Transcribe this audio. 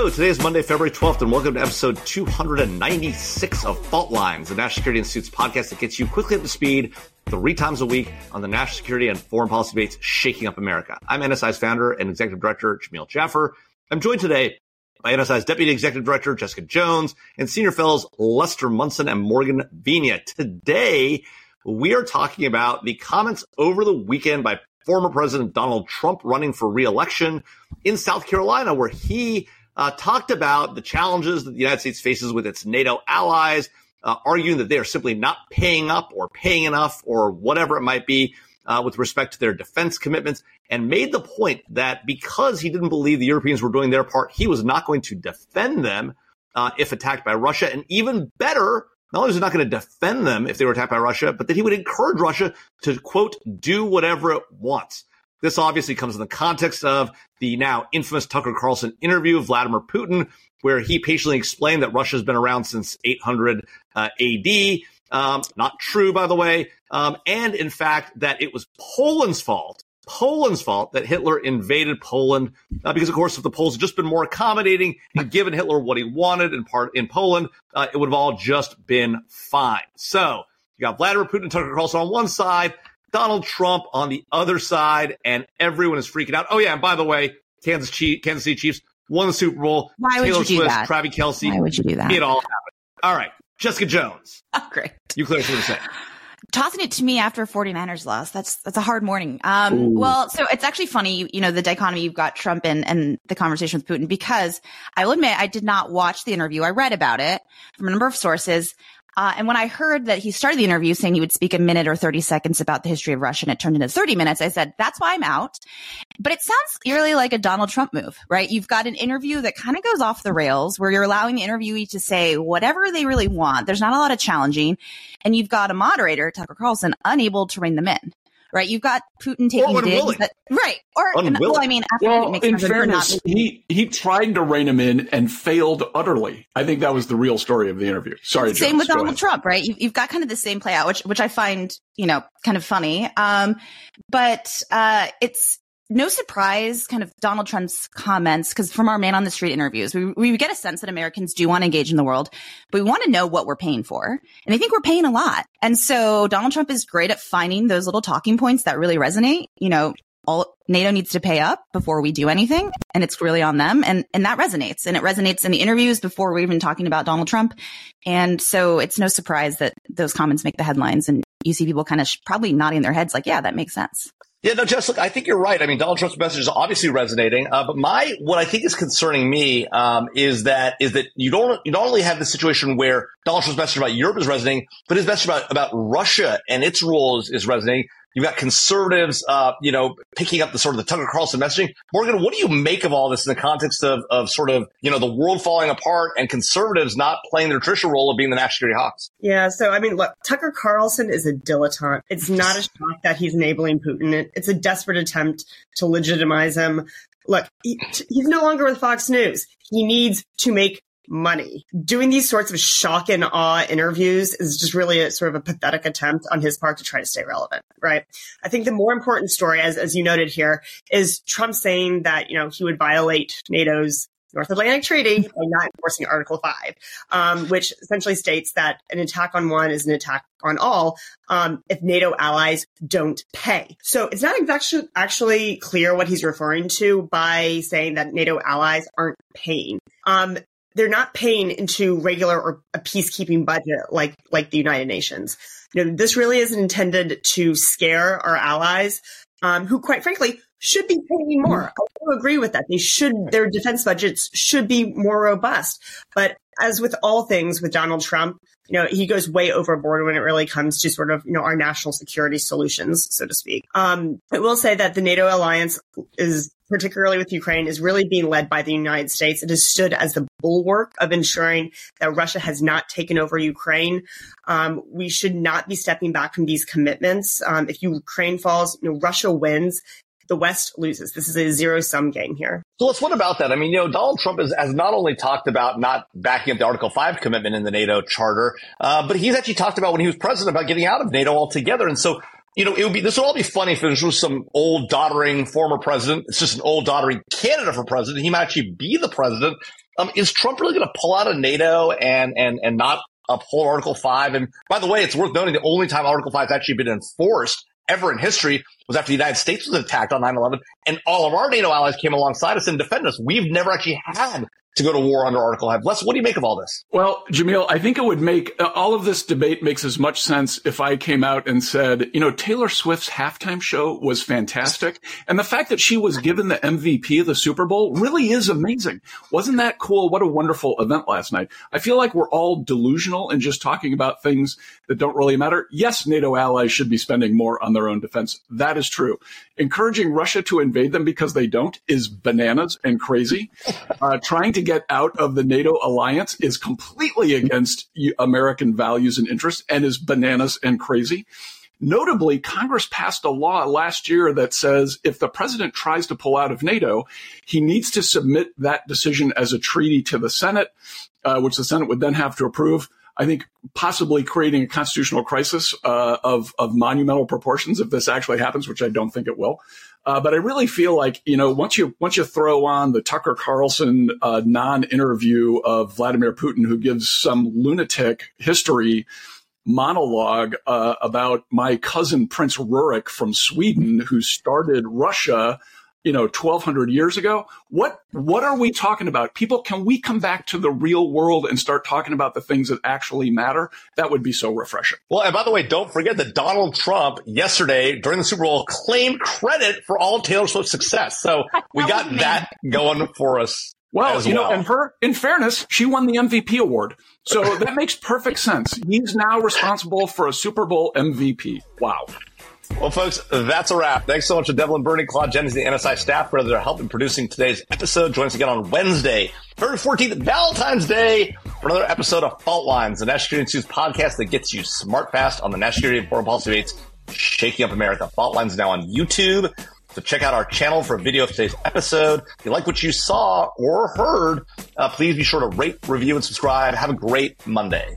Hello, today is Monday, February 12th, and welcome to episode 296 of Fault Lines, the National Security Institute's podcast that gets you quickly up to speed three times a week on the national security and foreign policy debates shaking up America. I'm NSI's founder and executive director, Jamil Jaffer. I'm joined today by NSI's deputy executive director, Jessica Jones, and senior fellows Lester Munson and Morgan Vigna. Today, we are talking about the comments over the weekend by former President Donald Trump running for reelection in South Carolina, where he uh, talked about the challenges that the United States faces with its NATO allies, uh, arguing that they are simply not paying up or paying enough or whatever it might be uh, with respect to their defense commitments, and made the point that because he didn't believe the Europeans were doing their part, he was not going to defend them uh, if attacked by Russia. And even better, not only was he not going to defend them if they were attacked by Russia, but that he would encourage Russia to, quote, do whatever it wants. This obviously comes in the context of the now infamous Tucker Carlson interview of Vladimir Putin, where he patiently explained that Russia has been around since 800 uh, AD. Um, not true, by the way. Um, and in fact, that it was Poland's fault, Poland's fault that Hitler invaded Poland, uh, because of course, if the Poles had just been more accommodating and given Hitler what he wanted in part in Poland, uh, it would have all just been fine. So you got Vladimir Putin and Tucker Carlson on one side, Donald Trump on the other side, and everyone is freaking out. Oh yeah, and by the way, Kansas Chief, Kansas City Chiefs won the Super Bowl. Why Taylor would you Swift, do that? Travis Kelce. Why would you do that? It all happened. All right, Jessica Jones, Oh, great. you clear something to say. Tossing it to me after 49ers loss. That's, that's a hard morning. Um, Ooh. well, so it's actually funny, you, you know, the dichotomy you've got Trump and, and the conversation with Putin because I will admit I did not watch the interview. I read about it from a number of sources. Uh, and when I heard that he started the interview saying he would speak a minute or 30 seconds about the history of Russia and it turned into 30 minutes, I said, that's why I'm out. But it sounds eerily like a Donald Trump move, right? You've got an interview that kind of goes off the rails where you're allowing the interviewee to say whatever they really want. There's not a lot of challenging. And you've got a moderator, Tucker Carlson, unable to rein them in. Right, you've got Putin taking Or digs, that, right? Or Unwilling. well, I mean, after Putin Well, makes in comments, they're not fairness, he he tried to rein him in and failed utterly. I think that was the real story of the interview. Sorry, Same Jones, with Donald ahead. Trump, right? You've, you've got kind of the same play out, which which I find you know kind of funny. Um, but uh, it's no surprise, kind of Donald Trump's comments because from our man on the street interviews, we we get a sense that Americans do want to engage in the world, but we want to know what we're paying for, and I think we're paying a lot. And so Donald Trump is great at finding those little talking points that really resonate. You know, all NATO needs to pay up before we do anything. And it's really on them. And, and that resonates and it resonates in the interviews before we're even talking about Donald Trump. And so it's no surprise that those comments make the headlines and you see people kind of sh- probably nodding their heads like, yeah, that makes sense. Yeah, no, Jess, look, I think you're right. I mean, Donald Trump's message is obviously resonating, uh, but my what I think is concerning me um, is that is that you don't you not only have the situation where Donald Trump's message about Europe is resonating, but his message about about Russia and its role is, is resonating. You've got conservatives, uh, you know, picking up the sort of the Tucker Carlson messaging. Morgan, what do you make of all this in the context of, of sort of, you know, the world falling apart and conservatives not playing their traditional role of being the national security hawks? Yeah, so I mean, look, Tucker Carlson is a dilettante. It's not a shock that he's enabling Putin. It's a desperate attempt to legitimize him. Look, he, he's no longer with Fox News. He needs to make money. Doing these sorts of shock and awe interviews is just really a sort of a pathetic attempt on his part to try to stay relevant, right? I think the more important story, as, as you noted here, is Trump saying that, you know, he would violate NATO's North Atlantic Treaty by not enforcing Article 5, um, which essentially states that an attack on one is an attack on all um, if NATO allies don't pay. So it's not exactly actually clear what he's referring to by saying that NATO allies aren't paying. Um, they're not paying into regular or a peacekeeping budget like like the United Nations. You know, this really isn't intended to scare our allies, um, who quite frankly should be paying more. I do agree with that. They should their defense budgets should be more robust. But as with all things with Donald Trump, you know, he goes way overboard when it really comes to sort of, you know, our national security solutions, so to speak. Um, I will say that the NATO alliance is particularly with Ukraine is really being led by the United States. It has stood as the bulwark of ensuring that Russia has not taken over Ukraine. Um, we should not be stepping back from these commitments. Um, if Ukraine falls, you know, Russia wins. The West loses. This is a zero sum game here. So let's, what about that? I mean, you know, Donald Trump has, has not only talked about not backing up the Article 5 commitment in the NATO charter, uh, but he's actually talked about when he was president about getting out of NATO altogether. And so, you know, it would be, this would all be funny if it was some old doddering former president. It's just an old doddering candidate for president. He might actually be the president Um, is Trump really going to pull out of NATO and and and not uphold Article Five? And by the way, it's worth noting the only time Article Five has actually been enforced ever in history was after the United States was attacked on 9-11 and all of our NATO allies came alongside us and defended us. We've never actually had to go to war under Article 5. Les, what do you make of all this? Well, Jamil, I think it would make uh, all of this debate makes as much sense if I came out and said, you know, Taylor Swift's halftime show was fantastic. And the fact that she was given the MVP of the Super Bowl really is amazing. Wasn't that cool? What a wonderful event last night. I feel like we're all delusional and just talking about things that don't really matter. Yes, NATO allies should be spending more on their own defense. That is true. Encouraging Russia to invade them because they don't is bananas and crazy. Uh, trying to get out of the NATO alliance is completely against American values and interests and is bananas and crazy. Notably, Congress passed a law last year that says if the president tries to pull out of NATO, he needs to submit that decision as a treaty to the Senate, uh, which the Senate would then have to approve. I think possibly creating a constitutional crisis uh, of of monumental proportions if this actually happens, which I don't think it will. Uh, but I really feel like you know once you once you throw on the Tucker Carlson uh, non-interview of Vladimir Putin, who gives some lunatic history monologue uh, about my cousin Prince Rurik from Sweden, who started Russia you know 1200 years ago what what are we talking about people can we come back to the real world and start talking about the things that actually matter that would be so refreshing well and by the way don't forget that donald trump yesterday during the super bowl claimed credit for all taylor swift's success so we got that going for us well, you well. know, and her, in fairness, she won the MVP award. So that makes perfect sense. He's now responsible for a Super Bowl MVP. Wow. Well, folks, that's a wrap. Thanks so much to Devlin Bernie, Claude Jennings, the NSI staff for their help in producing today's episode. Join us again on Wednesday, February 14th, Valentine's Day, for another episode of Fault Lines, the National Security Institute's podcast that gets you smart fast on the national security and foreign policy debates shaking up America. Fault Lines now on YouTube. So check out our channel for a video of today's episode. If you like what you saw or heard, uh, please be sure to rate, review, and subscribe. Have a great Monday.